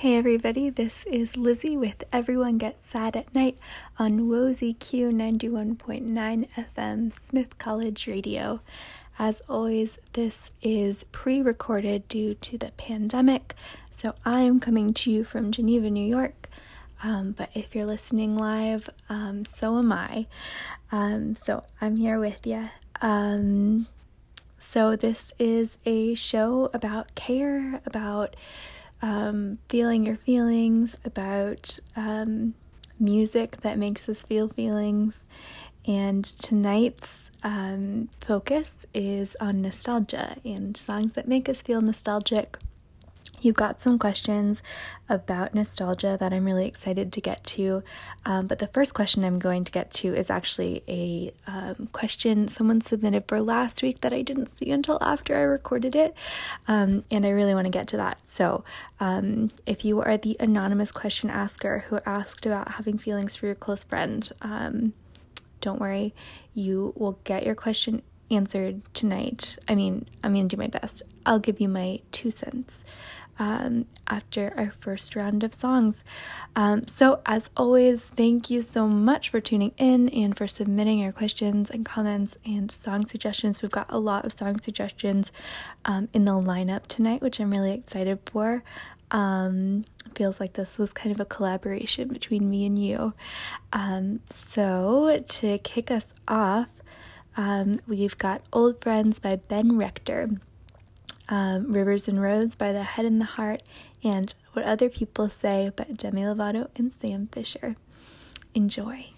Hey everybody, this is Lizzie with Everyone Gets Sad at Night on Wozy Q 91.9 FM Smith College Radio. As always, this is pre recorded due to the pandemic, so I am coming to you from Geneva, New York. Um, but if you're listening live, um, so am I. Um, so I'm here with you. Um, so, this is a show about care, about um, feeling your feelings, about um, music that makes us feel feelings. And tonight's um, focus is on nostalgia and songs that make us feel nostalgic You've got some questions about nostalgia that I'm really excited to get to. Um, but the first question I'm going to get to is actually a um, question someone submitted for last week that I didn't see until after I recorded it. Um, and I really want to get to that. So um, if you are the anonymous question asker who asked about having feelings for your close friend, um, don't worry, you will get your question answered tonight. I mean, I'm going to do my best. I'll give you my two cents um, after our first round of songs. Um, so, as always, thank you so much for tuning in and for submitting your questions and comments and song suggestions. We've got a lot of song suggestions um, in the lineup tonight, which I'm really excited for. Um, feels like this was kind of a collaboration between me and you. Um, so, to kick us off, um, we've got Old Friends by Ben Rector um, Rivers and Roads by The Head and the Heart, and What Other People Say by Demi Lovato and Sam Fischer. Enjoy.